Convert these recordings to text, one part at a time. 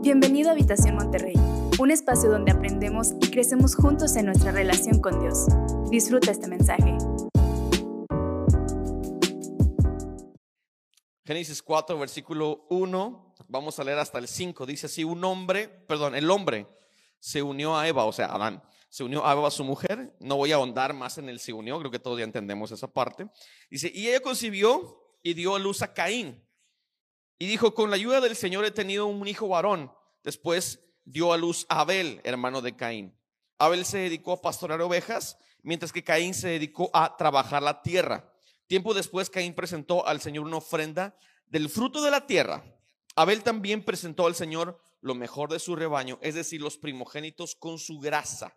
Bienvenido a Habitación Monterrey, un espacio donde aprendemos y crecemos juntos en nuestra relación con Dios. Disfruta este mensaje. Génesis 4, versículo 1, vamos a leer hasta el 5. Dice así, un hombre, perdón, el hombre se unió a Eva, o sea, Adán, se unió a Eva, su mujer. No voy a ahondar más en el se unió, creo que todos ya entendemos esa parte. Dice, y ella concibió y dio luz a Caín. Y dijo, con la ayuda del Señor he tenido un hijo varón. Después dio a luz a Abel, hermano de Caín. Abel se dedicó a pastorear ovejas, mientras que Caín se dedicó a trabajar la tierra. Tiempo después, Caín presentó al Señor una ofrenda del fruto de la tierra. Abel también presentó al Señor lo mejor de su rebaño, es decir, los primogénitos con su grasa.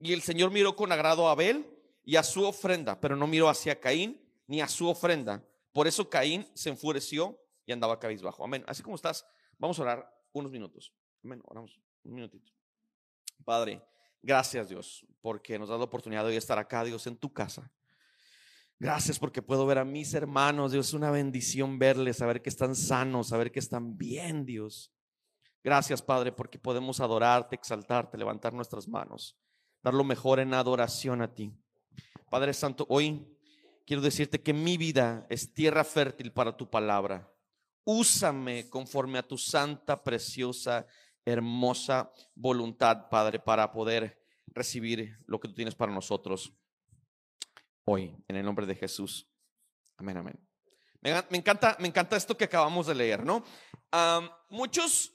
Y el Señor miró con agrado a Abel y a su ofrenda, pero no miró hacia Caín ni a su ofrenda. Por eso Caín se enfureció y andaba cabizbajo. Amén. Así como estás, vamos a orar unos minutos. Amén. Oramos un minutito. Padre, gracias Dios, porque nos da la oportunidad de hoy estar acá, Dios, en tu casa. Gracias porque puedo ver a mis hermanos, Dios, es una bendición verles, saber que están sanos, saber que están bien, Dios. Gracias, Padre, porque podemos adorarte, exaltarte, levantar nuestras manos, dar lo mejor en adoración a ti. Padre Santo, hoy quiero decirte que mi vida es tierra fértil para tu palabra. Úsame conforme a tu santa, preciosa, hermosa voluntad, Padre, para poder recibir lo que tú tienes para nosotros hoy, en el nombre de Jesús. Amén, amén. Me, encanta, me encanta esto que acabamos de leer, ¿no? muchos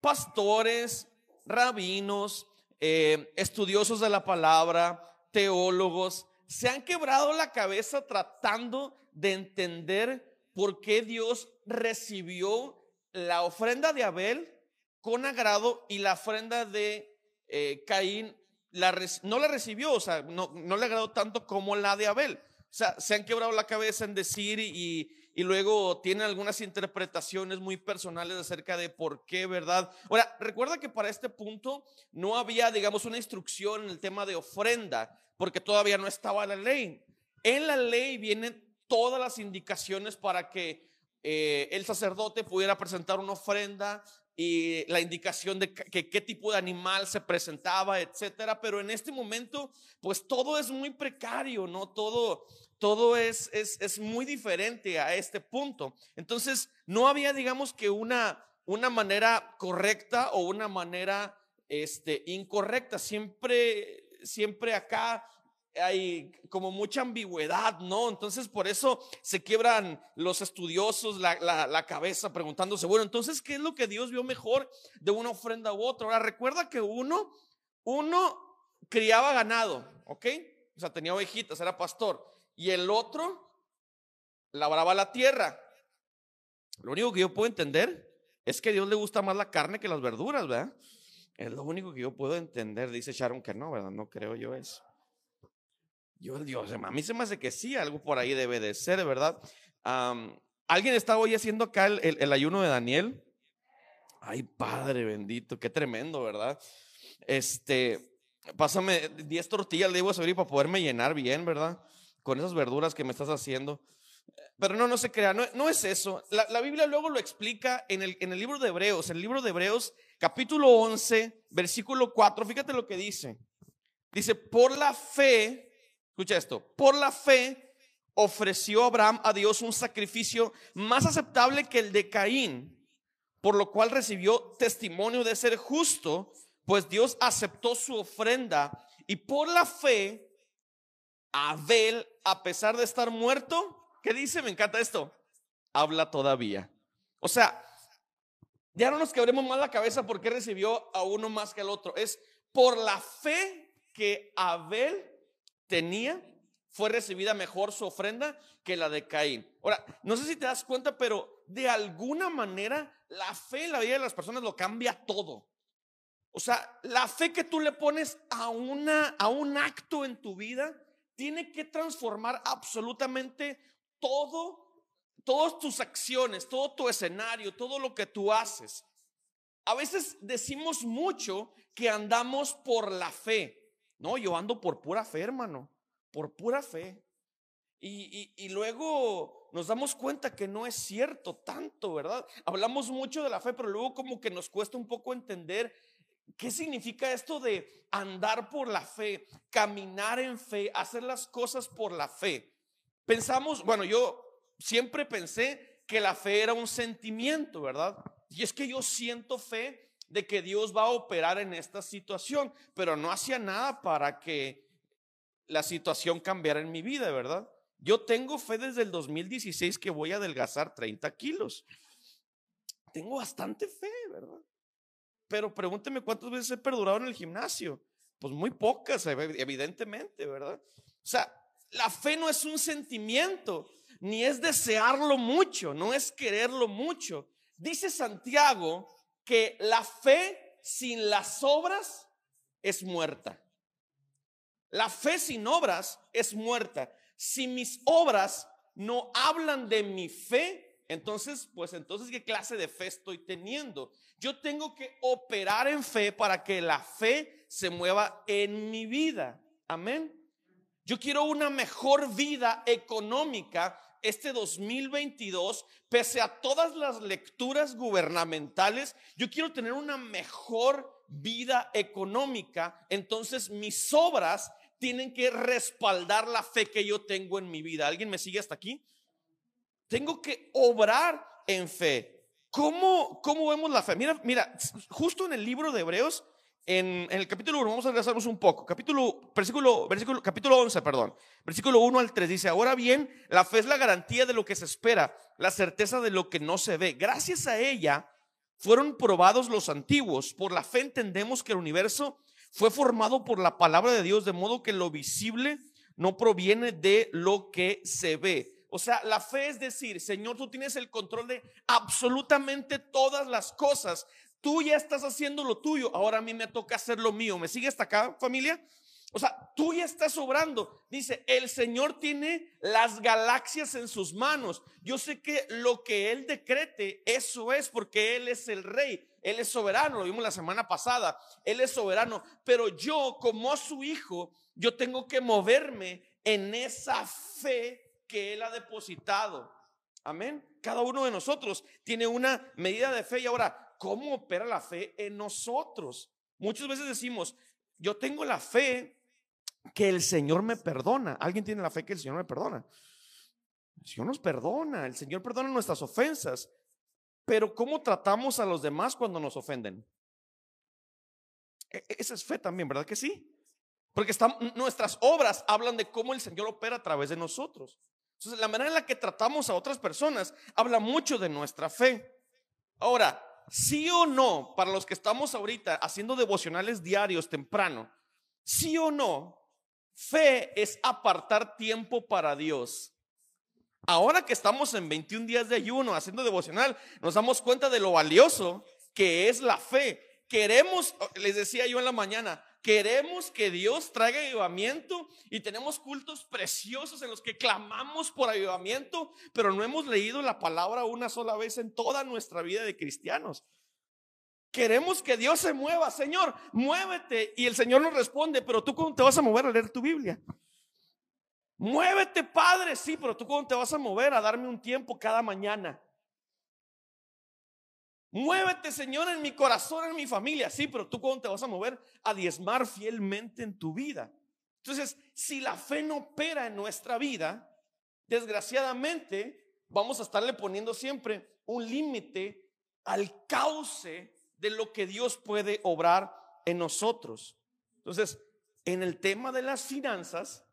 pastores, rabinos, eh, estudiosos de la palabra, teólogos, se han quebrado la cabeza tratando de entender por qué Dios recibió la ofrenda de Abel con agrado y la ofrenda de eh, Caín no la recibió, o sea, no, no le agradó tanto como la de Abel. O sea, se han quebrado la cabeza en decir y, luego tienen algunas interpretaciones muy personales acerca de por qué, ¿verdad? Ahora, recuerda que para este punto no había, digamos, una instrucción en el tema de ofrenda, porque todavía no estaba la ley. En la ley vienen todas las indicaciones para que eh, el sacerdote pudiera presentar una ofrenda y la indicación de que, qué tipo de animal se presentaba, etcétera. Pero en este momento, pues todo es muy precario, ¿no? Todo, todo es, es, es muy diferente a este punto. Entonces, no había, digamos que una, una manera correcta o una manera este, incorrecta. Siempre, siempre acá hay como mucha ambigüedad, ¿no? Entonces por eso se quiebran los estudiosos la, cabeza preguntándose, bueno, entonces, ¿qué es lo que Dios vio mejor de una ofrenda u otra? Ahora, recuerda que uno, uno criaba ganado, ¿ok? O sea, tenía ovejitas, era pastor, y el otro labraba la tierra. Lo único que yo puedo entender es que Dios le gusta más la carne que las verduras, ¿verdad? Es lo único que yo puedo entender, dice Sharon que no, ¿verdad? No creo yo eso. Yo, Dios, a mí se me hace que sí, algo por ahí debe de ser, ¿verdad? ¿Alguien está hoy haciendo acá el, ayuno de Daniel? Ay, Padre bendito, qué tremendo, ¿verdad? Este, pásame 10 tortillas, le digo a Sabri para poderme llenar bien, ¿verdad? Con esas verduras que me estás haciendo. Pero no, no se crea, no, es eso. La, la, Biblia luego lo explica en el, en el libro de Hebreos, el libro de Hebreos, capítulo 11, versículo 4. Fíjate lo que dice. Dice, por la fe Escucha esto, por la fe ofreció Abraham a Dios un sacrificio más aceptable que el de Caín, por lo cual recibió testimonio de ser justo, pues Dios aceptó su ofrenda y por la fe Abel, a pesar de estar muerto, ¿qué dice? Me encanta esto, habla todavía. O sea, ya no nos quebremos más la cabeza porque recibió a uno más que al otro. Es por la fe que Abel tenía, fue recibida mejor su ofrenda que la de Caín. Ahora, no sé si te das cuenta, pero de alguna manera la fe en la vida de las personas lo cambia todo. O sea, la fe que tú le pones a, una, a un acto en tu vida tiene que transformar absolutamente todo, todas tus acciones, todo tu escenario, todo lo que tú haces. A veces decimos mucho que andamos por la fe. No, yo ando por pura fe, hermano, por pura fe. Y, y, luego nos damos cuenta que no es cierto tanto, ¿verdad? Hablamos mucho de la fe, pero luego como que nos cuesta un poco entender qué significa esto de andar por la fe, caminar en fe, hacer las cosas por la fe. Pensamos, bueno, yo siempre pensé que la fe era un sentimiento, ¿verdad? Y es que yo siento fe de que Dios va a operar en esta situación, pero no hacía nada para que la situación cambiara en mi vida, ¿verdad? Yo tengo fe desde el 2016 que voy a adelgazar 30 kilos. Tengo bastante fe, ¿verdad? Pero pregúnteme cuántas veces he perdurado en el gimnasio. Pues muy pocas, evidentemente, ¿verdad? O sea, la fe no es un sentimiento, ni es desearlo mucho, no es quererlo mucho. Dice Santiago que la fe sin las obras es muerta. La fe sin obras es muerta si mis obras no hablan de mi fe, entonces, pues entonces, ¿qué clase de fe estoy teniendo? Yo tengo que operar en fe para que la fe se mueva en mi vida. Amén. Yo quiero una mejor vida económica este 2022, pese a todas las lecturas gubernamentales, yo quiero tener una mejor vida económica. Entonces mis obras tienen que respaldar la fe que yo tengo en mi vida. ¿Alguien me sigue hasta aquí? Tengo que obrar en fe. ¿Cómo, cómo vemos la fe? Mira, mira, justo en el libro de Hebreos, en, el capítulo 1, vamos a regresarnos un poco. Capítulo, versículo, versículo, capítulo 11, perdón. Versículo 1 al 3 dice, ahora bien, la fe es la garantía de lo que se espera, la certeza de lo que no se ve. Gracias a ella fueron probados los antiguos. Por la fe entendemos que el universo fue formado por la palabra de Dios, de modo que lo visible no proviene de lo que se ve. O sea, la fe es decir, Señor, tú tienes el control de absolutamente todas las cosas. Tú ya estás haciendo lo tuyo, ahora a mí me toca hacer lo mío. ¿Me sigue hasta acá, familia? O sea, tú ya estás obrando. Dice, el Señor tiene las galaxias en sus manos. Yo sé que lo que Él decrete, eso es porque Él es el rey. Él es soberano, lo vimos la semana pasada. Él es soberano. Pero yo, como su hijo, yo tengo que moverme en esa fe que Él ha depositado. Amén. Cada uno de nosotros tiene una medida de fe. Y ahora, ¿cómo opera la fe en nosotros? Muchas veces decimos, yo tengo la fe que el Señor me perdona. ¿Alguien tiene la fe que el Señor me perdona? El Señor nos perdona, el Señor perdona nuestras ofensas. Pero ¿cómo tratamos a los demás cuando nos ofenden? E, e, esa es fe también, ¿verdad que sí? Porque nuestras obras hablan de cómo el Señor opera a través de nosotros. Entonces, la manera en la que tratamos a otras personas habla mucho de nuestra fe. Ahora, sí o no, para los que estamos ahorita haciendo devocionales diarios temprano, sí o no, Fe es apartar tiempo para Dios. Ahora que estamos en 21 días de ayuno haciendo devocional, nos damos cuenta de lo valioso que es la fe. Queremos, les decía yo en la mañana, queremos que Dios traiga avivamiento y tenemos cultos preciosos en los que clamamos por avivamiento, pero no hemos leído la palabra una sola vez en toda nuestra vida de cristianos. Queremos que Dios se mueva, Señor, muévete. Y el Señor nos responde, pero tú cómo te vas a mover a leer tu Biblia. Muévete, Padre, sí, pero tú cómo te vas a mover a darme un tiempo cada mañana. Muévete, Señor, en mi corazón, en mi familia. Sí, pero tú cómo te vas a mover a diezmar fielmente en tu vida. Entonces, si la fe no opera en nuestra vida, desgraciadamente vamos a estarle poniendo siempre un límite al cauce de lo que Dios puede obrar en nosotros. Entonces, en el tema de las finanzas,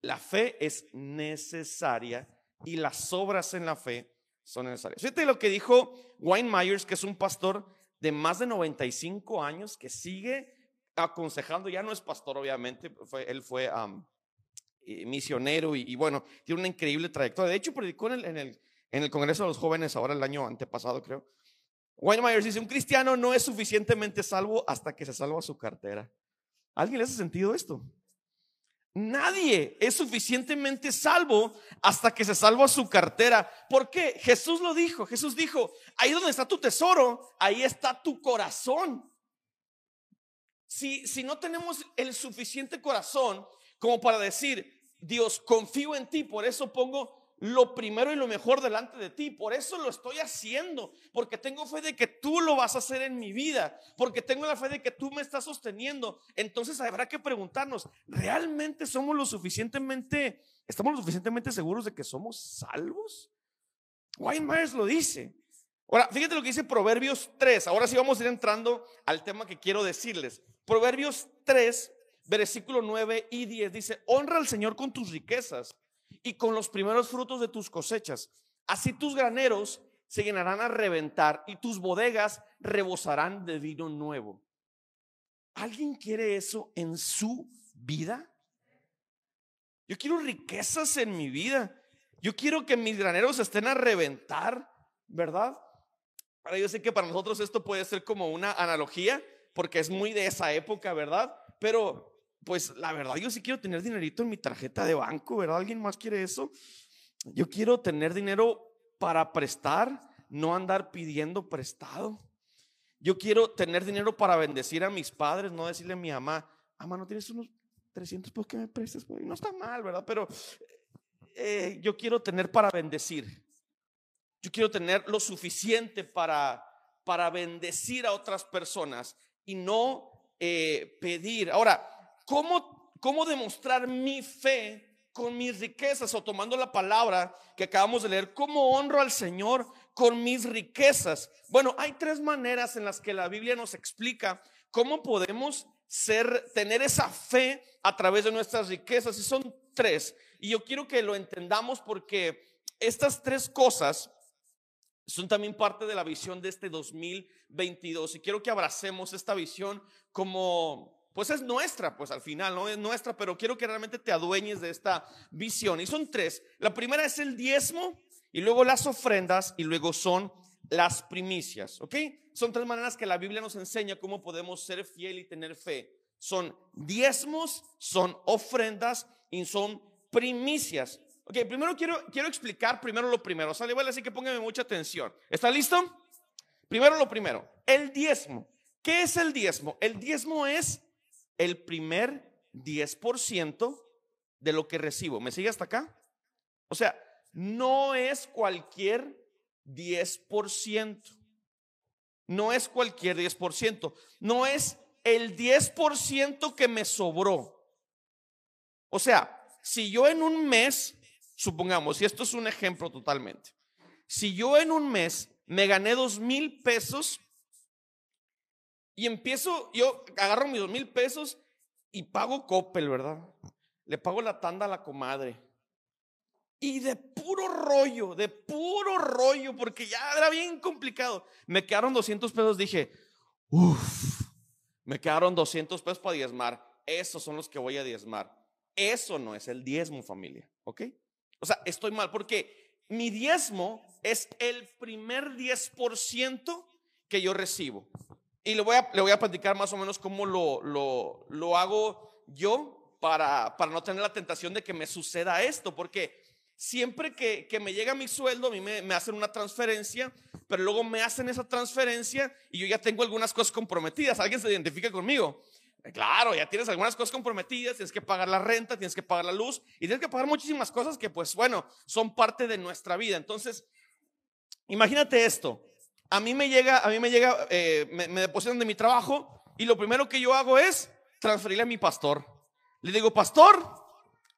la fe es necesaria y las obras en la fe son necesarias. Fíjate lo que dijo Wayne Myers, que es un pastor de más de 95 años que sigue aconsejando, ya no es pastor obviamente, él fue eh, misionero y, bueno, tiene una increíble trayectoria. De hecho, predicó en el, en el Congreso de los Jóvenes ahora el año antepasado, creo. Wayne Myers dice, un cristiano no es suficientemente salvo hasta que se salva su cartera. ¿Alguien le hace sentido esto? Nadie es suficientemente salvo hasta que se salva su cartera. ¿Por qué? Jesús lo dijo. Jesús dijo, ahí donde está tu tesoro, ahí está tu corazón. Si, si no tenemos el suficiente corazón como para decir, Dios, confío en ti, por eso pongo lo primero y lo mejor delante de ti. Por eso lo estoy haciendo, porque tengo fe de que tú lo vas a hacer en mi vida, porque tengo la fe de que tú me estás sosteniendo. Entonces habrá que preguntarnos, ¿realmente somos lo suficientemente, estamos lo suficientemente seguros de que somos salvos? Wayne Myers lo dice. Ahora, fíjate lo que dice Proverbios 3. Ahora sí vamos a ir entrando al tema que quiero decirles. Proverbios 3, versículo 9 y 10 dice, honra al Señor con tus riquezas y con los primeros frutos de tus cosechas. Así tus graneros se llenarán a reventar y tus bodegas rebosarán de vino nuevo. ¿Alguien quiere eso en su vida? Yo quiero riquezas en mi vida. Yo quiero que mis graneros estén a reventar, ¿verdad? Ahora yo sé que para nosotros esto puede ser como una analogía, porque es muy de esa época, ¿verdad? Pero pues la verdad, yo sí quiero tener dinerito en mi tarjeta de banco, ¿verdad? ¿Alguien más quiere eso? Yo quiero tener dinero para prestar, no andar pidiendo prestado. Yo quiero tener dinero para bendecir a mis padres, no decirle a mi mamá, mamá, ¿no tienes unos 300 pesos que me prestes? No está mal, ¿verdad? Pero eh, yo quiero tener para bendecir. Yo quiero tener lo suficiente para, para bendecir a otras personas y no eh, pedir. Ahora, ¿cómo, cómo demostrar mi fe con mis riquezas o tomando la palabra que acabamos de leer, ¿cómo honro al Señor con mis riquezas? Bueno, hay tres maneras en las que la Biblia nos explica cómo podemos ser, tener esa fe a través de nuestras riquezas. Y son tres. Y yo quiero que lo entendamos porque estas tres cosas son también parte de la visión de este 2022. Y quiero que abracemos esta visión como pues es nuestra, pues al final, no es nuestra, pero quiero que realmente te adueñes de esta visión. Y son tres. La primera es el diezmo, y luego las ofrendas, y luego son las primicias, ¿ok? Son tres maneras que la Biblia nos enseña cómo podemos ser fiel y tener fe. Son diezmos, son ofrendas y son primicias. Ok, primero quiero, quiero explicar primero lo primero. Sale, vale, así que póngame mucha atención. ¿Está listo? Primero lo primero, el diezmo. ¿Qué es el diezmo? El diezmo es el primer 10% de lo que recibo. ¿Me sigue hasta acá? O sea, no es cualquier 10%. No es cualquier 10%. No es el 10% que me sobró. O sea, si yo en un mes, supongamos, y esto es un ejemplo totalmente, si yo en un mes me gané dos mil pesos y empiezo, yo agarro mis dos mil pesos y pago Coppel, ¿verdad? Le pago la tanda a la comadre. Y de puro rollo, de puro rollo, porque ya era bien complicado. Me quedaron 200 pesos, dije, uff, me quedaron 200 pesos para diezmar. Esos son los que voy a diezmar. Eso no es el diezmo, familia, ¿ok? O sea, estoy mal porque mi diezmo es el primer 10% que yo recibo. Y le voy a, le voy a platicar más o menos cómo lo, lo, lo hago yo para, para no tener la tentación de que me suceda esto, porque siempre que, que me llega mi sueldo, a mí me, me, hacen una transferencia, pero luego me hacen esa transferencia y yo ya tengo algunas cosas comprometidas. ¿Alguien se identifica conmigo? Eh, claro, ya tienes algunas cosas comprometidas, tienes que pagar la renta, tienes que pagar la luz y tienes que pagar muchísimas cosas que pues bueno, son parte de nuestra vida. Entonces, imagínate esto, a mí me llega, a mí me llega, eh, me, depositan de mi trabajo y lo primero que yo hago es transferirle a mi pastor. Le digo, pastor,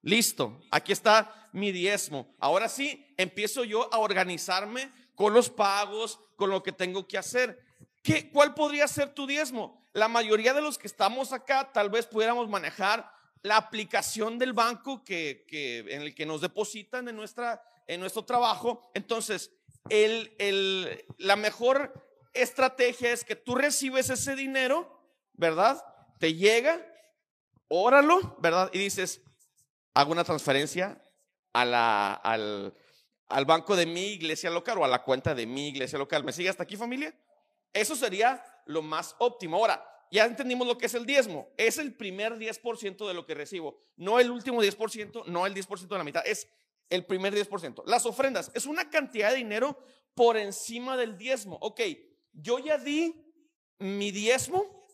listo, aquí está mi diezmo. Ahora sí, empiezo yo a organizarme con los pagos, con lo que tengo que hacer. ¿Qué, ¿Cuál podría ser tu diezmo? La mayoría de los que estamos acá tal vez pudiéramos manejar la aplicación del banco que, que en el que nos depositan en, nuestra, en nuestro trabajo. Entonces, el, el, la mejor estrategia es que tú recibes ese dinero, ¿verdad? Te llega, óralo, ¿verdad? Y dices, hago una transferencia a la, al, al banco de mi iglesia local o a la cuenta de mi iglesia local. ¿Me sigue hasta aquí, familia? Eso sería lo más óptimo. Ahora, ya entendimos lo que es el diezmo. Es el primer 10% de lo que recibo. No el último 10%, no el 10% de la mitad. Es el primer 10%. Las ofrendas es una cantidad de dinero por encima del diezmo. Ok, yo ya di mi diezmo,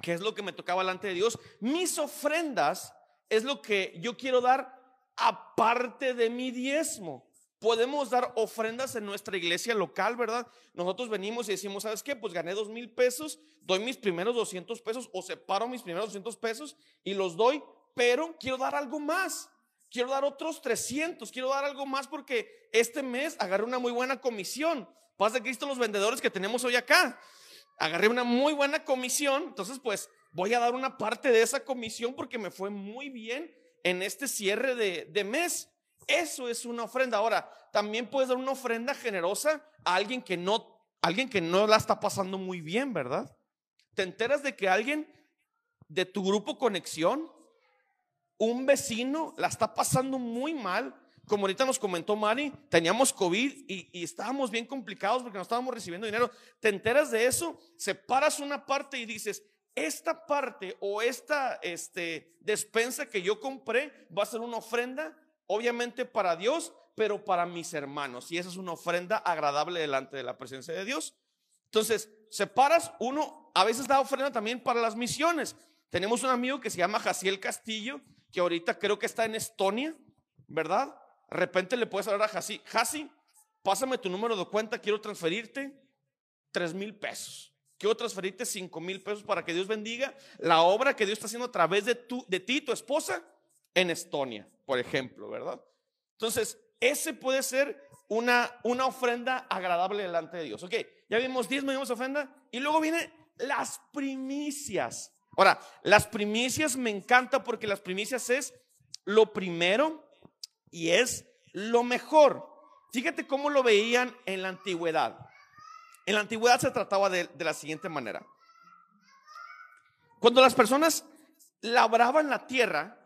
que es lo que me tocaba delante de Dios. Mis ofrendas es lo que yo quiero dar aparte de mi diezmo. Podemos dar ofrendas en nuestra iglesia local, ¿verdad? Nosotros venimos y decimos, ¿sabes qué? Pues gané dos mil pesos, doy mis primeros 200 pesos o separo mis primeros 200 pesos y los doy, pero quiero dar algo más. Quiero dar otros 300, quiero dar algo más porque este mes agarré una muy buena comisión. Paz de Cristo los vendedores que tenemos hoy acá. Agarré una muy buena comisión, entonces pues voy a dar una parte de esa comisión porque me fue muy bien en este cierre de, de mes. Eso es una ofrenda. Ahora, también puedes dar una ofrenda generosa a alguien que no, alguien que no la está pasando muy bien, ¿verdad? Te enteras de que alguien de tu grupo conexión, un vecino, la está pasando muy mal. Como ahorita nos comentó Mari, teníamos COVID y, y estábamos bien complicados porque no estábamos recibiendo dinero. Te enteras de eso, separas una parte y dices, esta parte o esta este, despensa que yo compré va a ser una ofrenda obviamente para Dios, pero para mis hermanos. Y esa es una ofrenda agradable delante de la presencia de Dios. Entonces, separas uno, a veces da ofrenda también para las misiones. Tenemos un amigo que se llama Jaciel Castillo, que ahorita creo que está en Estonia, ¿verdad? De repente le puedes hablar a Jasi, Jasi, pásame tu número de cuenta, quiero transferirte tres mil pesos. Quiero transferirte cinco mil pesos para que Dios bendiga la obra que Dios está haciendo a través de, tu, de ti, tu esposa, en Estonia, por ejemplo, ¿verdad? Entonces, ese puede ser una, una ofrenda agradable delante de Dios. Ok, ya vimos 10 vimos ofrenda y luego vienen las primicias. Ahora, las primicias me encanta porque las primicias es lo primero y es lo mejor. Fíjate cómo lo veían en la antigüedad. En la antigüedad se trataba de, de la siguiente manera. Cuando las personas labraban la tierra,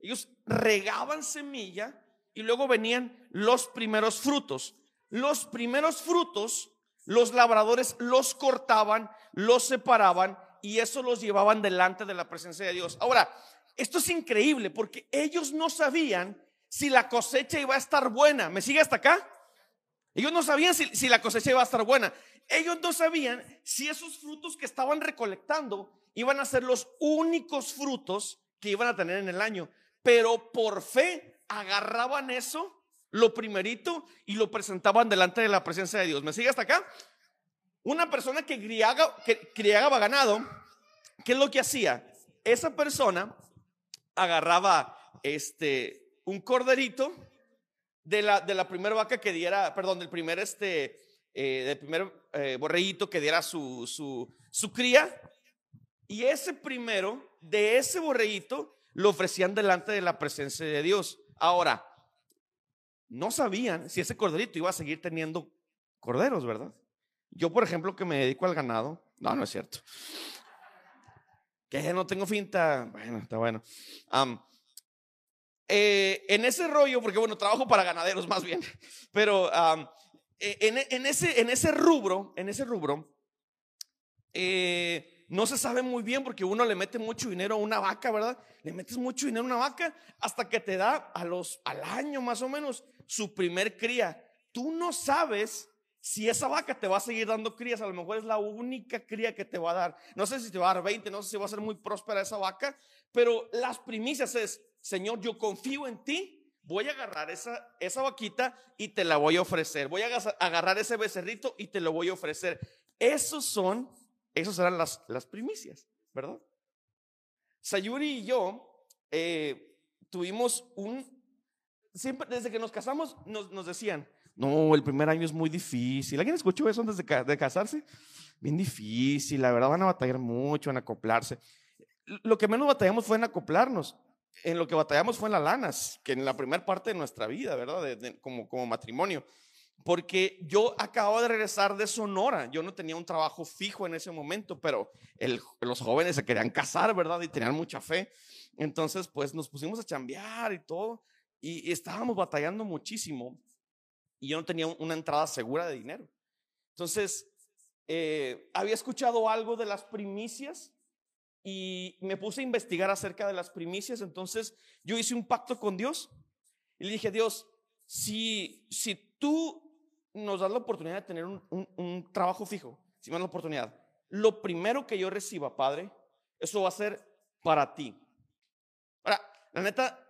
ellos regaban semilla y luego venían los primeros frutos. Los primeros frutos, los labradores los cortaban, los separaban y eso los llevaban delante de la presencia de Dios. Ahora, esto es increíble porque ellos no sabían si la cosecha iba a estar buena. ¿Me sigue hasta acá? Ellos no sabían si, si, la cosecha iba a estar buena. Ellos no sabían si esos frutos que estaban recolectando iban a ser los únicos frutos que iban a tener en el año pero por fe agarraban eso, lo primerito, y lo presentaban delante de la presencia de Dios. ¿Me sigue hasta acá? Una persona que criaba, que ganado, ¿qué es lo que hacía? Esa persona agarraba este, un corderito de la, de la primera vaca que diera, perdón, del primer, este, eh, del primer eh, que diera su, su, su cría, y ese primero, de ese borreguito, lo ofrecían delante de la presencia de Dios. Ahora, no sabían si ese corderito iba a seguir teniendo corderos, ¿verdad? Yo, por ejemplo, que me dedico al ganado, no, no es cierto. Que no tengo finta, bueno, está bueno. Eh, en ese rollo, porque bueno, trabajo para ganaderos más bien, pero en, en, ese, en ese rubro, en ese rubro, eh, no se sabe muy bien porque uno le mete mucho dinero a una vaca, ¿verdad? Le metes mucho dinero a una vaca hasta que te da a los, al año más o menos su primer cría. Tú no sabes si esa vaca te va a seguir dando crías, a lo mejor es la única cría que te va a dar. No sé si te va a dar 20, no sé si va a ser muy próspera esa vaca, pero las primicias es, Señor, yo confío en ti, voy a agarrar esa, esa vaquita y te la voy a ofrecer. Voy a agarrar ese becerrito y te lo voy a ofrecer. Esos son esas eran las, las primicias, ¿verdad? Sayuri y yo eh, tuvimos un... Siempre, desde que nos casamos, nos, nos, decían, no, el primer año es muy difícil. ¿Alguien escuchó eso antes de, casarse? Bien difícil, la verdad van a batallar mucho en acoplarse. Lo que menos batallamos fue en acoplarnos. En lo que batallamos fue en las lanas, que en la primera parte de nuestra vida, ¿verdad? como, como matrimonio porque yo acababa de regresar de Sonora, yo no tenía un trabajo fijo en ese momento, pero los jóvenes se querían casar, ¿verdad? Y tenían mucha fe. Entonces, pues nos pusimos a chambear y todo, y, estábamos batallando muchísimo, y yo no tenía una entrada segura de dinero. Entonces, eh, había escuchado algo de las primicias y me puse a investigar acerca de las primicias, entonces yo hice un pacto con Dios y le dije, Dios, si, si tú nos das la oportunidad de tener un, trabajo fijo, si me das la oportunidad, lo primero que yo reciba, Padre, eso va a ser para ti. Ahora, la neta,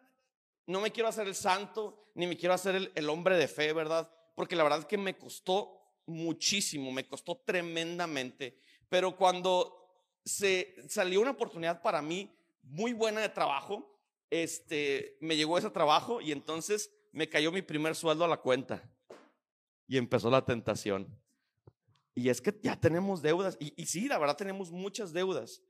no me quiero hacer el santo, ni me quiero hacer el, hombre de fe, ¿verdad? Porque la verdad es que me costó muchísimo, me costó tremendamente. Pero cuando se salió una oportunidad para mí muy buena de trabajo, este, me llegó ese trabajo y entonces me cayó mi primer sueldo a la cuenta y empezó la tentación. Y es que ya tenemos deudas. Y, y, sí, la verdad tenemos muchas deudas.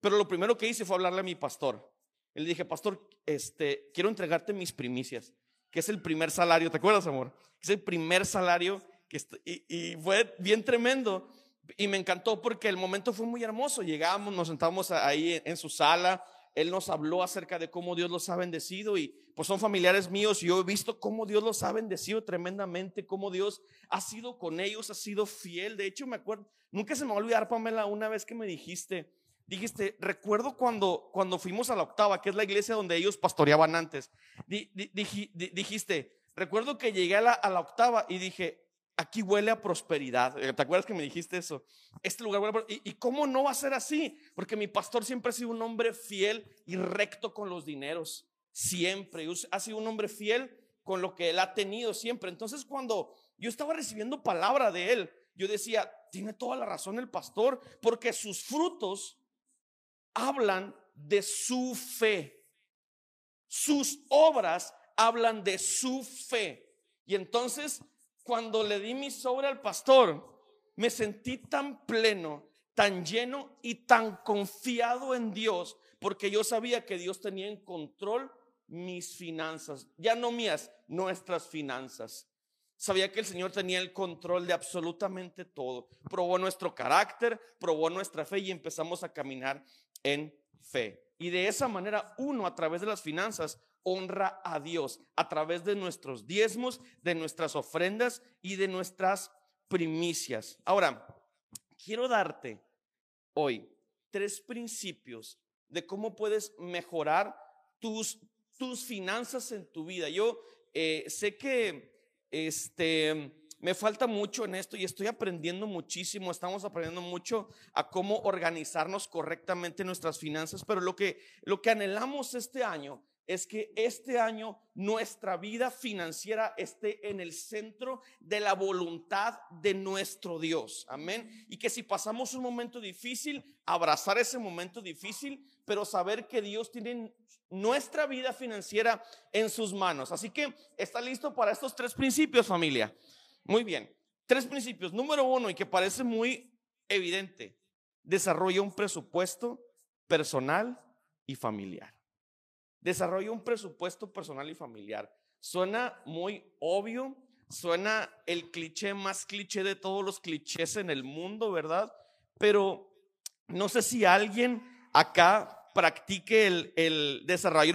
Pero lo primero que hice fue hablarle a mi pastor. Le dije, pastor, este, quiero entregarte mis primicias, que es el primer salario. ¿Te acuerdas, amor? Es el primer salario. Que y, y fue bien tremendo. Y me encantó porque el momento fue muy hermoso. Llegamos, nos sentamos ahí en, en su sala. Él nos habló acerca de cómo Dios los ha bendecido y pues son familiares míos y yo he visto cómo Dios los ha bendecido tremendamente, cómo Dios ha sido con ellos, ha sido fiel. De hecho, me acuerdo, nunca se me va a olvidar, Pamela, una vez que me dijiste, dijiste, recuerdo cuando, cuando fuimos a la octava, que es la iglesia donde ellos pastoreaban antes, dijiste, recuerdo que llegué a la, octava y dije, aquí huele a prosperidad. Eh, ¿Te acuerdas que me dijiste eso? Este lugar huele a ¿Y, ¿Y cómo no va a ser así? Porque mi pastor siempre ha sido un hombre fiel y recto con los dineros. Siempre. Ha sido un hombre fiel con lo que él ha tenido siempre. Entonces cuando yo estaba recibiendo palabra de él, yo decía, tiene toda la razón el pastor, porque sus frutos hablan de su fe. Sus obras hablan de su fe. Y entonces cuando le di mi sobre al pastor, me sentí tan pleno, tan lleno y tan confiado en Dios, porque yo sabía que Dios tenía en control mis finanzas, ya no mías, nuestras finanzas. Sabía que el Señor tenía el control de absolutamente todo. Probó nuestro carácter, probó nuestra fe y empezamos a caminar en fe. Y de esa manera uno a través de las finanzas honra a Dios a través de nuestros diezmos, de nuestras ofrendas y de nuestras primicias. Ahora, quiero darte hoy tres principios de cómo puedes mejorar tus, tus finanzas en tu vida. Yo eh, sé que este, me falta mucho en esto y estoy aprendiendo muchísimo, estamos aprendiendo mucho a cómo organizarnos correctamente nuestras finanzas, pero lo que, lo que anhelamos este año es que este año nuestra vida financiera esté en el centro de la voluntad de nuestro Dios. Amén. Y que si pasamos un momento difícil, abrazar ese momento difícil, pero saber que Dios tiene nuestra vida financiera en sus manos. Así que está listo para estos tres principios, familia. Muy bien. Tres principios. Número uno, y que parece muy evidente, desarrolla un presupuesto personal y familiar. Desarrolla un presupuesto personal y familiar. Suena muy obvio, suena el cliché más cliché de todos los clichés en el mundo, ¿verdad? Pero no sé si alguien acá practique el,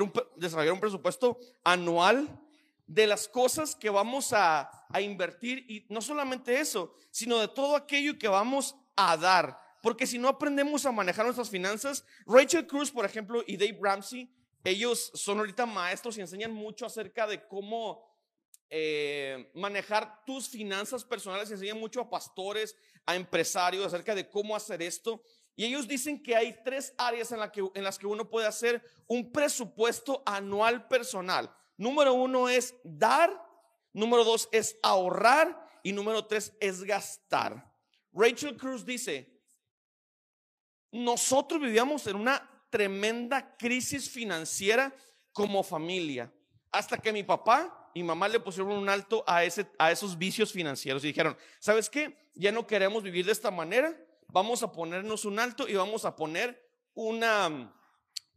un, desarrollar un presupuesto anual de las cosas que vamos a, a, invertir y no solamente eso, sino de todo aquello que vamos a dar. Porque si no aprendemos a manejar nuestras finanzas, Rachel Cruz, por ejemplo, y Dave Ramsey ellos son ahorita maestros y enseñan mucho acerca de cómo eh, manejar tus finanzas personales, enseñan mucho a pastores, a empresarios acerca de cómo hacer esto. Y ellos dicen que hay tres áreas en, que, en las que uno puede hacer un presupuesto anual personal. Número uno es dar, número dos es ahorrar y número tres es gastar. Rachel Cruz dice, nosotros vivíamos en una tremenda crisis financiera como familia. Hasta que mi papá y mamá le pusieron un alto a, a esos vicios financieros y dijeron, ¿sabes qué? Ya no queremos vivir de esta manera, vamos a ponernos un alto y vamos a poner una...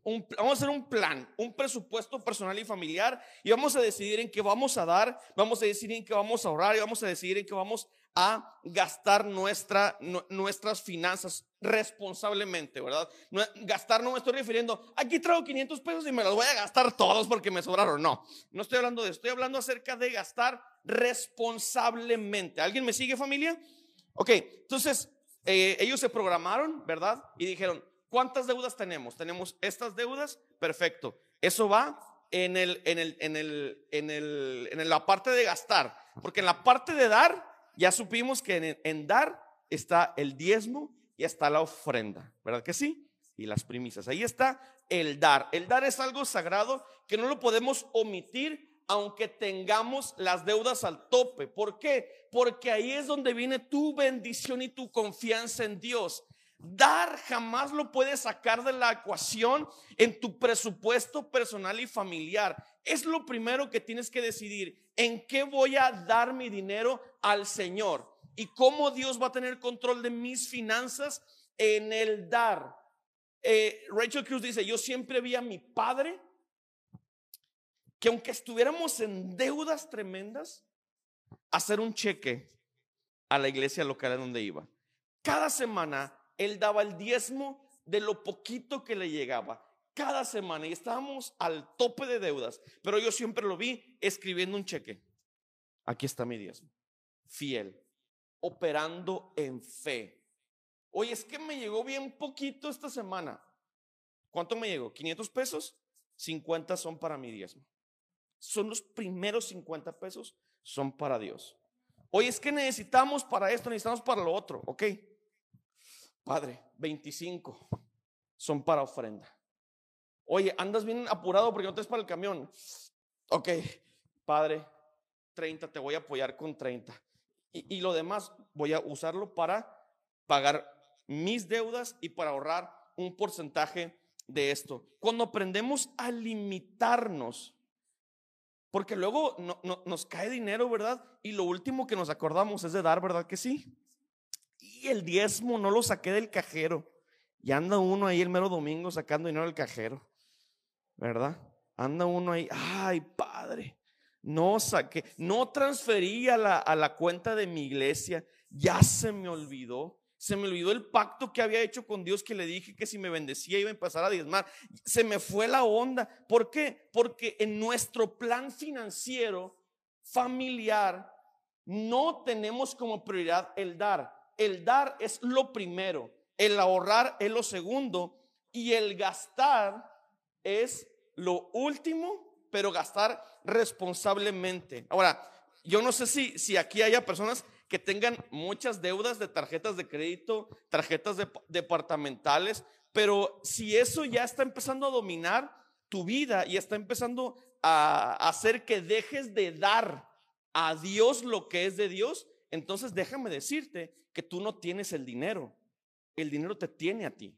Un, vamos a hacer un plan, un presupuesto personal y familiar y vamos a decidir en qué vamos a dar, vamos a decidir en qué vamos a ahorrar y vamos a decidir en qué vamos a gastar nuestra, nuestras finanzas responsablemente, ¿verdad? gastar no me estoy refiriendo, aquí traigo 500 pesos y me los voy a gastar todos porque me sobraron. No, no estoy hablando de eso, estoy hablando acerca de gastar responsablemente. ¿Alguien me sigue familia? Ok, entonces eh, ellos se programaron, ¿verdad? Y dijeron, ¿cuántas deudas tenemos? Tenemos estas deudas, perfecto. Eso va en, el, en, el, en, el, en, el, en la parte de gastar, porque en la parte de dar ya supimos que en, dar está el diezmo y está la ofrenda, ¿verdad que sí? y las primicias. Ahí está el dar. El dar es algo sagrado que no lo podemos omitir aunque tengamos las deudas al tope. ¿Por qué? Porque ahí es donde viene tu bendición y tu confianza en Dios. Dar jamás lo puedes sacar de la ecuación en tu presupuesto personal y familiar. Es lo primero que tienes que decidir. ¿En qué voy a dar mi dinero al Señor? ¿Y cómo Dios va a tener control de mis finanzas en el dar? Eh, Rachel Cruz dice, yo siempre vi a mi padre que aunque estuviéramos en deudas tremendas, hacer un cheque a la iglesia local en donde iba. Cada semana él daba el diezmo de lo poquito que le llegaba. Cada semana y estábamos al tope de deudas, pero yo siempre lo vi escribiendo un cheque. Aquí está mi diezmo. Fiel, operando en fe. Oye, es que me llegó bien poquito esta semana. ¿Cuánto me llegó? ¿500 pesos? 50 son para mi diezmo. Son los primeros 50 pesos, son para Dios. Oye, es que necesitamos para esto, necesitamos para lo otro. Ok, Padre, 25 son para ofrenda. Oye, andas bien apurado porque no te es para el camión. Ok, Padre, 30, te voy a apoyar con 30. Y, y, lo demás voy a usarlo para pagar mis deudas y para ahorrar un porcentaje de esto. Cuando aprendemos a limitarnos, porque luego no, nos cae dinero, ¿verdad? Y lo último que nos acordamos es de dar, ¿verdad que sí? El diezmo no lo saqué del cajero. Y anda uno ahí el mero domingo sacando dinero del cajero, ¿verdad? Anda uno ahí, ay, padre, no saqué, no transferí a la, a la cuenta de mi iglesia, ya se me olvidó. Se me olvidó el pacto que había hecho con Dios que le dije que si me bendecía iba a empezar a diezmar. Se me fue la onda. ¿Por qué? Porque en nuestro plan financiero familiar no tenemos como prioridad el dar. El dar es lo primero, el ahorrar es lo segundo y el gastar es lo último, pero gastar responsablemente. Ahora, yo no sé si, si aquí haya personas que tengan muchas deudas de tarjetas de crédito, tarjetas departamentales, pero si eso ya está empezando a dominar tu vida y está empezando a hacer que dejes de dar a Dios lo que es de Dios, entonces déjame decirte que tú no tienes el dinero, el dinero te tiene a ti.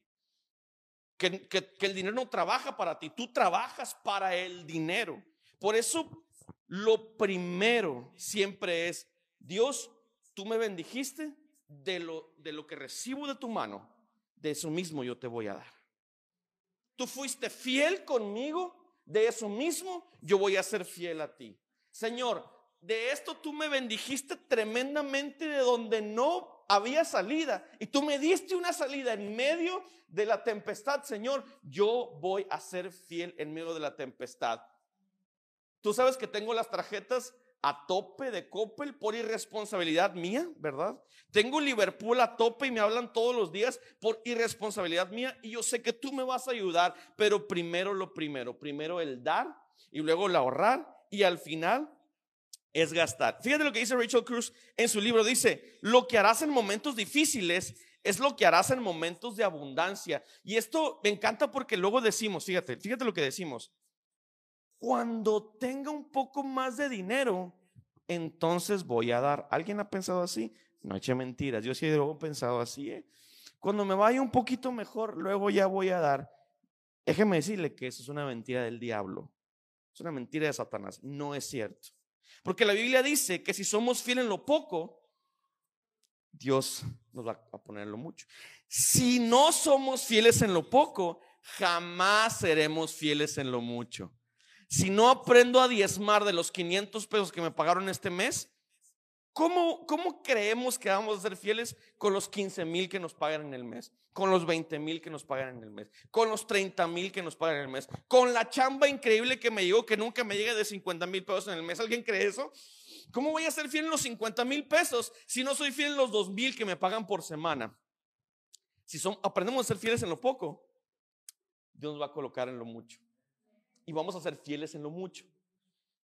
Que, el dinero no trabaja para ti, tú trabajas para el dinero. Por eso lo primero siempre es, Dios, tú me bendijiste, de lo, de lo que recibo de tu mano, de eso mismo yo te voy a dar. Tú fuiste fiel conmigo, de eso mismo yo voy a ser fiel a ti. Señor, de esto tú me bendijiste tremendamente de donde no había salida y tú me diste una salida en medio de la tempestad, Señor, yo voy a ser fiel en medio de la tempestad. Tú sabes que tengo las tarjetas a tope de Coppel por irresponsabilidad mía, ¿verdad? Tengo Liverpool a tope y me hablan todos los días por irresponsabilidad mía y yo sé que tú me vas a ayudar, pero primero lo primero, primero el dar y luego el ahorrar y al final es gastar. Fíjate lo que dice Rachel Cruz en su libro, dice, lo que harás en momentos difíciles es lo que harás en momentos de abundancia. Y esto me encanta porque luego decimos, fíjate, fíjate lo que decimos, cuando tenga un poco más de dinero, entonces voy a dar. ¿Alguien ha pensado así? No eche mentiras, yo sí he pensado así. ¿eh? Cuando me vaya un poquito mejor, luego ya voy a dar. Déjeme decirle que eso es una mentira del diablo. Es una mentira de Satanás. No es cierto. Porque la Biblia dice que si somos fieles en lo poco, Dios nos va a poner en lo mucho. Si no somos fieles en lo poco, jamás seremos fieles en lo mucho si no aprendo a diezmar de los 500 pesos que me pagaron este mes, ¿cómo, cómo creemos que vamos a ser fieles con los 15 mil que nos pagan en el mes? Con los 20 mil que nos pagan en el mes, con los 30 mil que nos pagan en el mes, con la chamba increíble que me llegó, que nunca me llega de 50 mil pesos en el mes. ¿Alguien cree eso? ¿Cómo voy a ser fiel en los 50 mil pesos si no soy fiel en los 2 mil que me pagan por semana? Si son, aprendemos a ser fieles en lo poco, Dios nos va a colocar en lo mucho y vamos a ser fieles en lo mucho.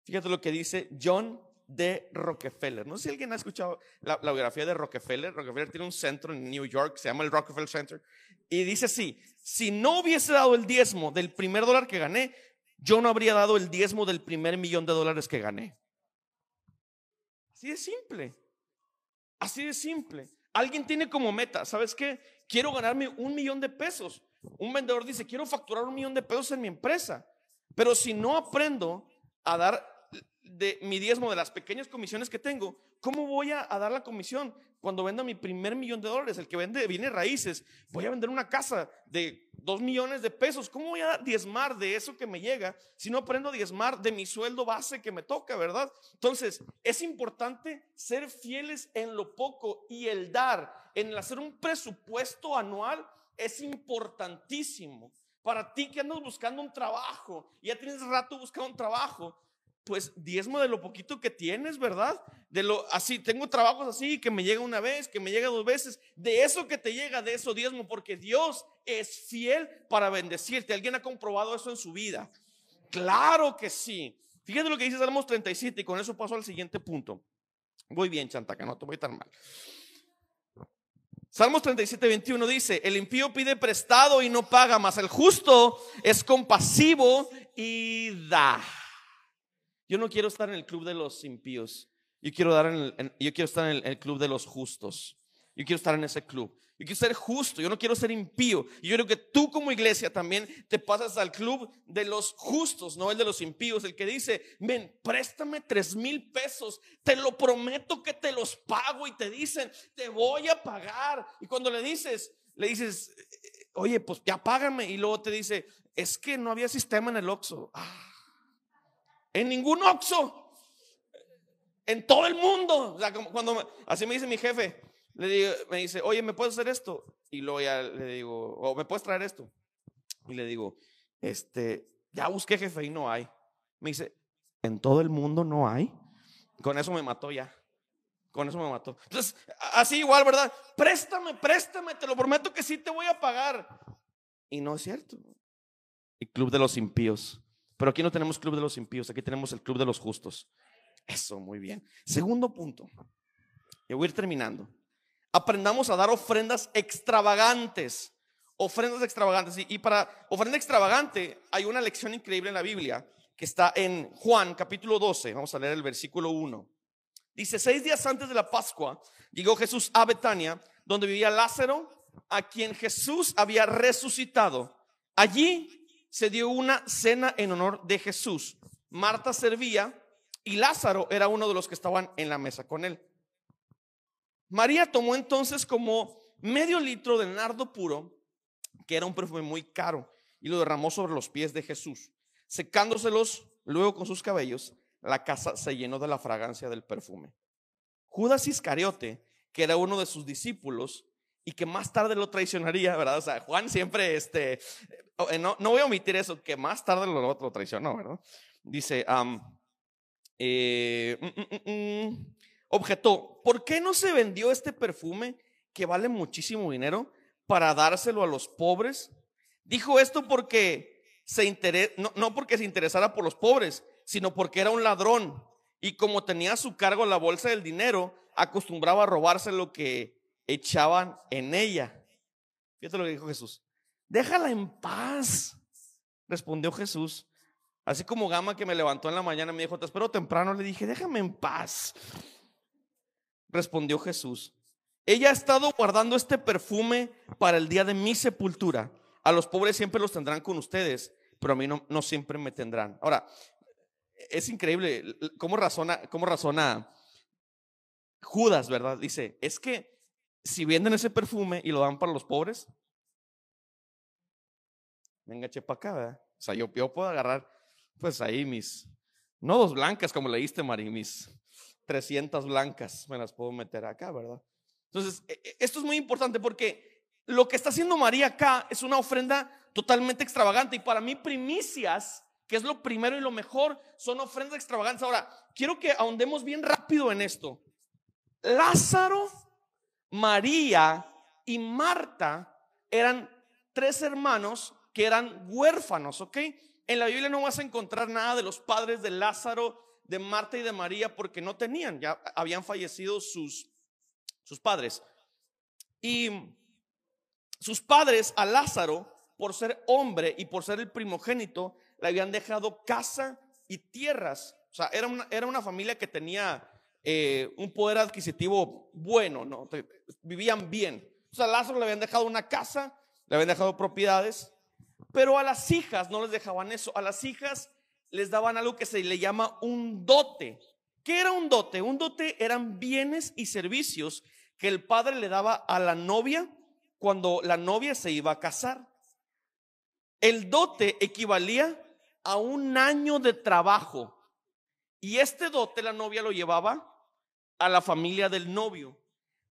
Fíjate lo que dice John de Rockefeller. No sé si alguien ha escuchado la, biografía de Rockefeller. Rockefeller tiene un centro en New York, se llama el Rockefeller Center, y dice así, si no hubiese dado el diezmo del primer dólar que gané, yo no habría dado el diezmo del primer millón de dólares que gané. Así de simple. Así de simple. Alguien tiene como meta, ¿sabes qué? Quiero ganarme un millón de pesos. Un vendedor dice, quiero facturar un millón de pesos en mi empresa. Pero si no aprendo a dar de mi diezmo de las pequeñas comisiones que tengo, ¿cómo voy a, dar la comisión cuando venda mi primer millón de dólares? El que vende viene raíces, voy a vender una casa de dos millones de pesos. ¿Cómo voy a diezmar de eso que me llega si no aprendo a diezmar de mi sueldo base que me toca, verdad? Entonces, es importante ser fieles en lo poco y el dar, en el hacer un presupuesto anual, es importantísimo. Para ti que andas buscando un trabajo, ya tienes rato buscando un trabajo, pues diezmo de lo poquito que tienes, ¿verdad? De lo así, tengo trabajos así que me llega una vez, que me llega dos veces, de eso que te llega, de eso diezmo, porque Dios es fiel para bendecirte. ¿Alguien ha comprobado eso en su vida? Claro que sí. Fíjate lo que dice Salmos 37 y con eso paso al siguiente punto. Voy bien, Chantaca, no te voy tan mal. Salmos 37, 21 dice, el impío pide prestado y no paga, más el justo es compasivo y da. Yo no quiero estar en el club de los impíos. Yo quiero, dar en yo quiero estar en el, club de los justos. Yo quiero estar en ese club. Yo quiero ser justo, yo no quiero ser impío. Y yo creo que tú como iglesia también te pasas al club de los justos, no el de los impíos, el que dice, ven, préstame tres mil pesos, te lo prometo que te los pago y te dicen, te voy a pagar. Y cuando le dices, le dices, oye, pues ya págame. Y luego te dice, es que no había sistema en el Oxxo. Ah en ningún Oxxo. En todo el mundo. O sea, cuando así me dice mi jefe, le digo, me dice, oye, ¿me puedes hacer esto? Y luego ya le digo, o ¿me puedes traer esto? Y le digo, este, ya busqué jefe y no hay. Me dice, ¿en todo el mundo no hay? Con eso me mató ya. Con eso me mató. Entonces, así igual, ¿verdad? Préstame, préstame, te lo prometo que sí te voy a pagar. Y no es cierto. El club de los impíos. Pero aquí no tenemos club de los impíos, aquí tenemos el club de los justos. Eso, muy bien. Segundo punto. Y voy a ir terminando. Aprendamos a dar ofrendas extravagantes. Ofrendas extravagantes. Y, para ofrenda extravagante hay una lección increíble en la Biblia que está en Juan capítulo 12. Vamos a leer el versículo 1. Dice, seis días antes de la Pascua llegó Jesús a Betania, donde vivía Lázaro, a quien Jesús había resucitado. Allí se dio una cena en honor de Jesús. Marta servía y Lázaro era uno de los que estaban en la mesa con él. María tomó entonces como medio litro de nardo puro, que era un perfume muy caro, y lo derramó sobre los pies de Jesús. Secándoselos luego con sus cabellos, la casa se llenó de la fragancia del perfume. Judas Iscariote, que era uno de sus discípulos, y que más tarde lo traicionaría, ¿verdad? O sea, Juan siempre, este, eh, no, no voy a omitir eso, que más tarde lo, traicionó, ¿verdad? Dice, eh, mm, mm, mm, objetó, ¿por qué no se vendió este perfume que vale muchísimo dinero para dárselo a los pobres? Dijo esto porque se no, no porque se interesara por los pobres, sino porque era un ladrón y como tenía a su cargo la bolsa del dinero, acostumbraba a robarse lo que echaban en ella. Fíjate lo que dijo Jesús. Déjala en paz, respondió Jesús. Así como Gama que me levantó en la mañana me dijo, te espero temprano, le dije, déjame en paz. Respondió Jesús. Ella ha estado guardando este perfume para el día de mi sepultura. A los pobres siempre los tendrán con ustedes, pero a mí no, no siempre me tendrán. Ahora, es increíble cómo razona, cómo razona Judas, ¿verdad? Dice, es que si venden ese perfume y lo dan para los pobres, venga, chepa acá, ¿verdad? O sea, yo, puedo agarrar, pues ahí mis, no dos blancas como leíste, Mari, mis 300 blancas, me las puedo meter acá, ¿verdad? Entonces, e, e, esto es muy importante porque lo que está haciendo María acá es una ofrenda totalmente extravagante y para mí primicias, que es lo primero y lo mejor, son ofrendas extravagantes. Ahora, quiero que ahondemos bien rápido en esto. Lázaro María y Marta eran tres hermanos que eran huérfanos, ¿ok? En la Biblia no vas a encontrar nada de los padres de Lázaro, de Marta y de María porque no tenían, ya habían fallecido sus, sus padres. Y sus padres a Lázaro, por ser hombre y por ser el primogénito, le habían dejado casa y tierras. O sea, era era una familia que tenía eh, un poder adquisitivo bueno, ¿no? Vivían bien. O sea, a Lázaro le habían dejado una casa, le habían dejado propiedades, pero a las hijas no les dejaban eso. A las hijas les daban algo que se le llama un dote. ¿Qué era un dote? Un dote eran bienes y servicios que el padre le daba a la novia cuando la novia se iba a casar. El dote equivalía a un año de trabajo. Y este dote la novia lo llevaba a la familia del novio.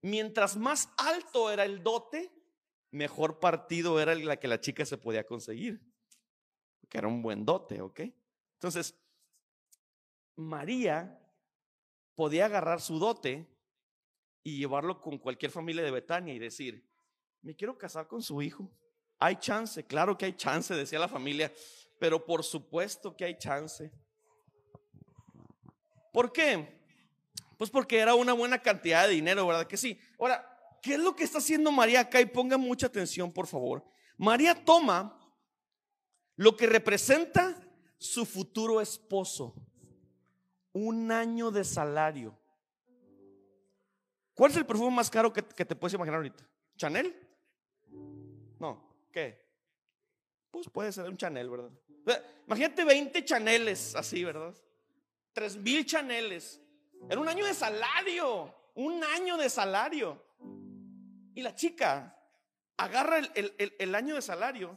Mientras más alto era el dote, mejor partido era la que la chica se podía conseguir. Que era un buen dote, ¿ok? Entonces, María podía agarrar su dote y llevarlo con cualquier familia de Betania y decir, me quiero casar con su hijo. Hay chance, claro que hay chance, decía la familia, pero por supuesto que hay chance. ¿Por qué? Pues porque era una buena cantidad de dinero, ¿verdad que sí? Ahora, ¿qué es lo que está haciendo María acá? Y ponga mucha atención, por favor. María toma lo que representa su futuro esposo. Un año de salario. ¿Cuál es el perfume más caro que, te puedes imaginar ahorita? ¿Chanel? No, ¿qué? Pues puede ser un Chanel, ¿verdad? Imagínate 20 Chaneles así, ¿verdad? 3 mil Chaneles. En un año de salario. Un año de salario. Y la chica agarra el, el año de salario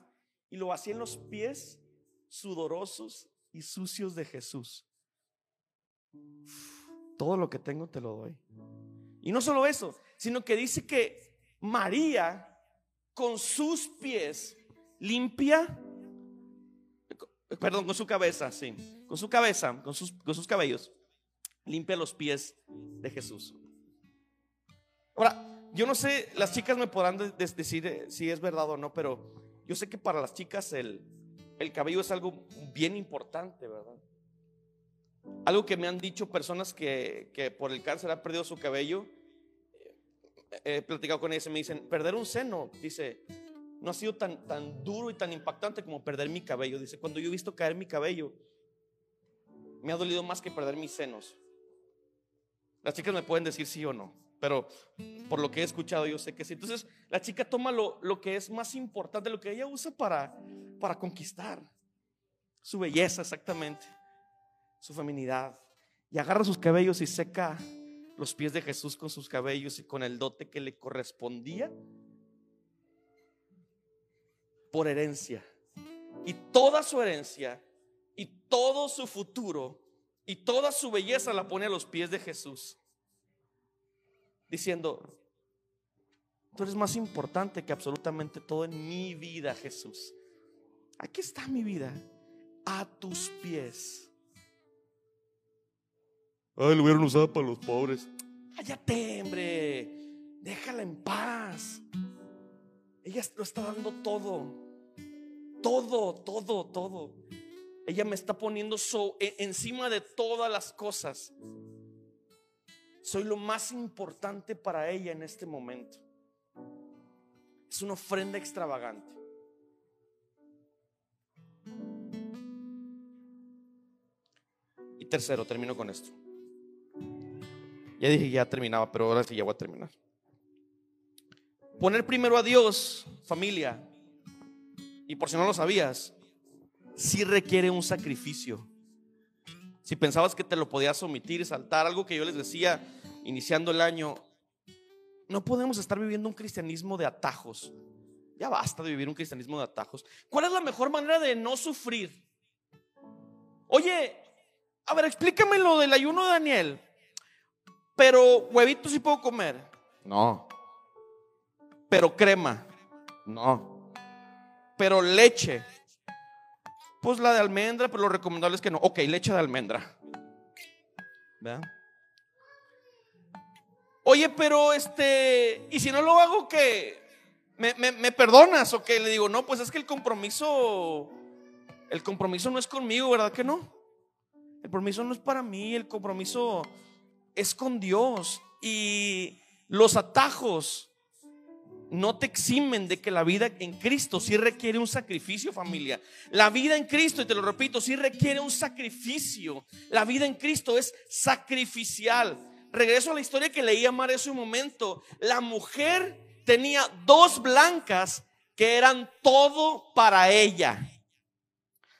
y lo vacía en los pies sudorosos y sucios de Jesús. Todo lo que tengo te lo doy. Y no solo eso, sino que dice que María con sus pies limpia, perdón, con su cabeza, sí, con su cabeza, con sus, con sus cabellos, limpia los pies de Jesús. Ahora, yo no sé, las chicas me podrán decir eh, si es verdad o no, pero yo sé que para las chicas el, el cabello es algo bien importante, ¿verdad? Algo que me han dicho personas que, que por el cáncer han perdido su cabello. Eh, he platicado con ellas y me dicen, perder un seno, dice, no ha sido tan, tan duro y tan impactante como perder mi cabello. Dice, cuando yo he visto caer mi cabello, me ha dolido más que perder mis senos. Las chicas me pueden decir sí o no, pero por lo que he escuchado yo sé que sí. Entonces la chica toma lo, lo que es más importante, lo que ella usa para, para conquistar. Su belleza exactamente, su feminidad. Y agarra sus cabellos y seca los pies de Jesús con sus cabellos y con el dote que le correspondía por herencia. Y toda su herencia y todo su futuro y toda su belleza la pone a los pies de Jesús. Diciendo, tú eres más importante que absolutamente todo en mi vida, Jesús. Aquí está mi vida, a tus pies. Ay, lo hubieran usado para los pobres. Cállate, hombre. Déjala en paz. Ella lo está dando todo. Todo, todo, todo. Ella me está poniendo e, encima de todas las cosas. Soy lo más importante para ella en este momento. Es una ofrenda extravagante. tercero, termino con esto. Ya dije que ya terminaba, pero ahora sí ya voy a terminar. Poner primero a Dios, familia, y por si no lo sabías, sí requiere un sacrificio. Si pensabas que te lo podías omitir, saltar, algo que yo les decía iniciando el año, no podemos estar viviendo un cristianismo de atajos. Ya basta de vivir un cristianismo de atajos. ¿Cuál es la mejor manera de no sufrir? Oye, a ver, explícame lo del ayuno de Daniel. Pero huevitos sí puedo comer. No. Pero crema. No. Pero leche. Pues la de almendra, pero lo recomendable es que no. Ok, leche de almendra. ¿Verdad? Oye, pero este, ¿y si no lo hago qué? ¿Me, me perdonas o qué? Le digo, no, pues es que el compromiso, el compromiso no es conmigo, ¿verdad que no? El compromiso no es para mí, el compromiso es con Dios. Y los atajos no te eximen de que la vida en Cristo sí requiere un sacrificio, familia. La vida en Cristo, y te lo repito, sí requiere un sacrificio. La vida en Cristo es sacrificial. Regreso a la historia que leía Mar hace un momento. La mujer tenía dos blancas que eran todo para ella.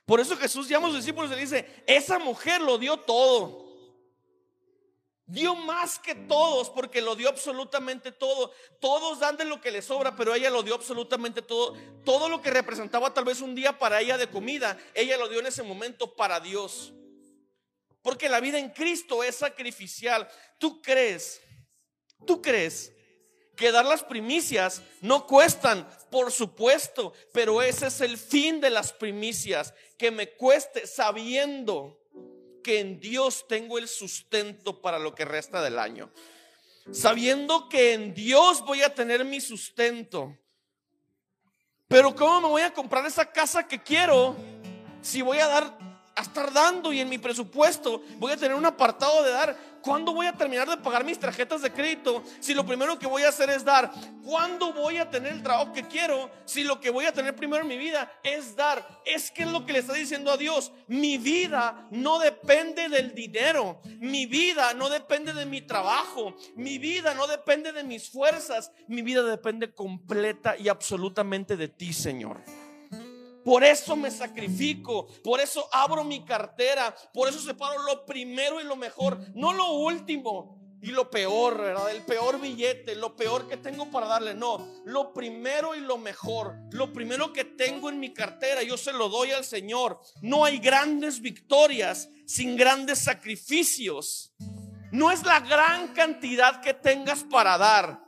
Por eso Jesús llama a sus discípulos y dice, esa mujer lo dio todo. Dio más que todos porque lo dio absolutamente todo. Todos dan de lo que les sobra, pero ella lo dio absolutamente todo. Todo lo que representaba tal vez un día para ella de comida, ella lo dio en ese momento para Dios. Porque la vida en Cristo es sacrificial. ¿Tú crees? ¿Tú crees que dar las primicias no cuestan? Por supuesto, pero ese es el fin de las primicias, que me cueste sabiendo que en Dios tengo el sustento para lo que resta del año. Sabiendo que en Dios voy a tener mi sustento. Pero ¿cómo me voy a comprar esa casa que quiero si voy a dar a estar dando y en mi presupuesto voy a tener un apartado de dar ¿Cuándo voy a terminar de pagar mis tarjetas de crédito si lo primero que voy a hacer es dar? ¿Cuándo voy a tener el trabajo que quiero si lo que voy a tener primero en mi vida es dar? Es que es lo que le está diciendo a Dios. Mi vida no depende del dinero. Mi vida no depende de mi trabajo. Mi vida no depende de mis fuerzas. Mi vida depende completa y absolutamente de ti, Señor. Por eso me sacrifico, por eso abro mi cartera, por eso separo lo primero y lo mejor, no lo último y lo peor, ¿verdad? El peor billete, lo peor que tengo para darle, no, lo primero y lo mejor, lo primero que tengo en mi cartera, yo se lo doy al Señor. No hay grandes victorias sin grandes sacrificios. No es la gran cantidad que tengas para dar,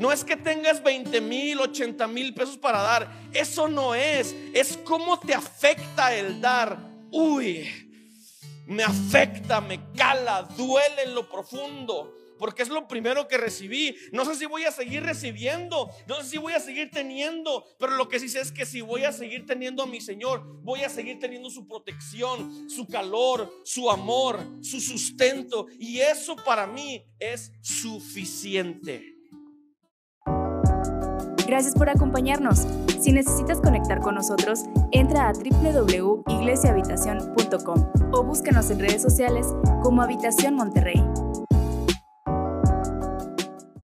no es que tengas 20 mil, 80 mil pesos para dar. Eso no es. Es cómo te afecta el dar. Uy, me afecta, me cala, duele en lo profundo. Porque es lo primero que recibí. No sé si voy a seguir recibiendo. No sé si voy a seguir teniendo. Pero lo que sí sé es que si voy a seguir teniendo a mi Señor, voy a seguir teniendo su protección, su calor, su amor, su sustento. Y eso para mí es suficiente. Gracias por acompañarnos. Si necesitas conectar con nosotros, entra a www.iglesiahabitacion.com o búscanos en redes sociales como Habitación Monterrey.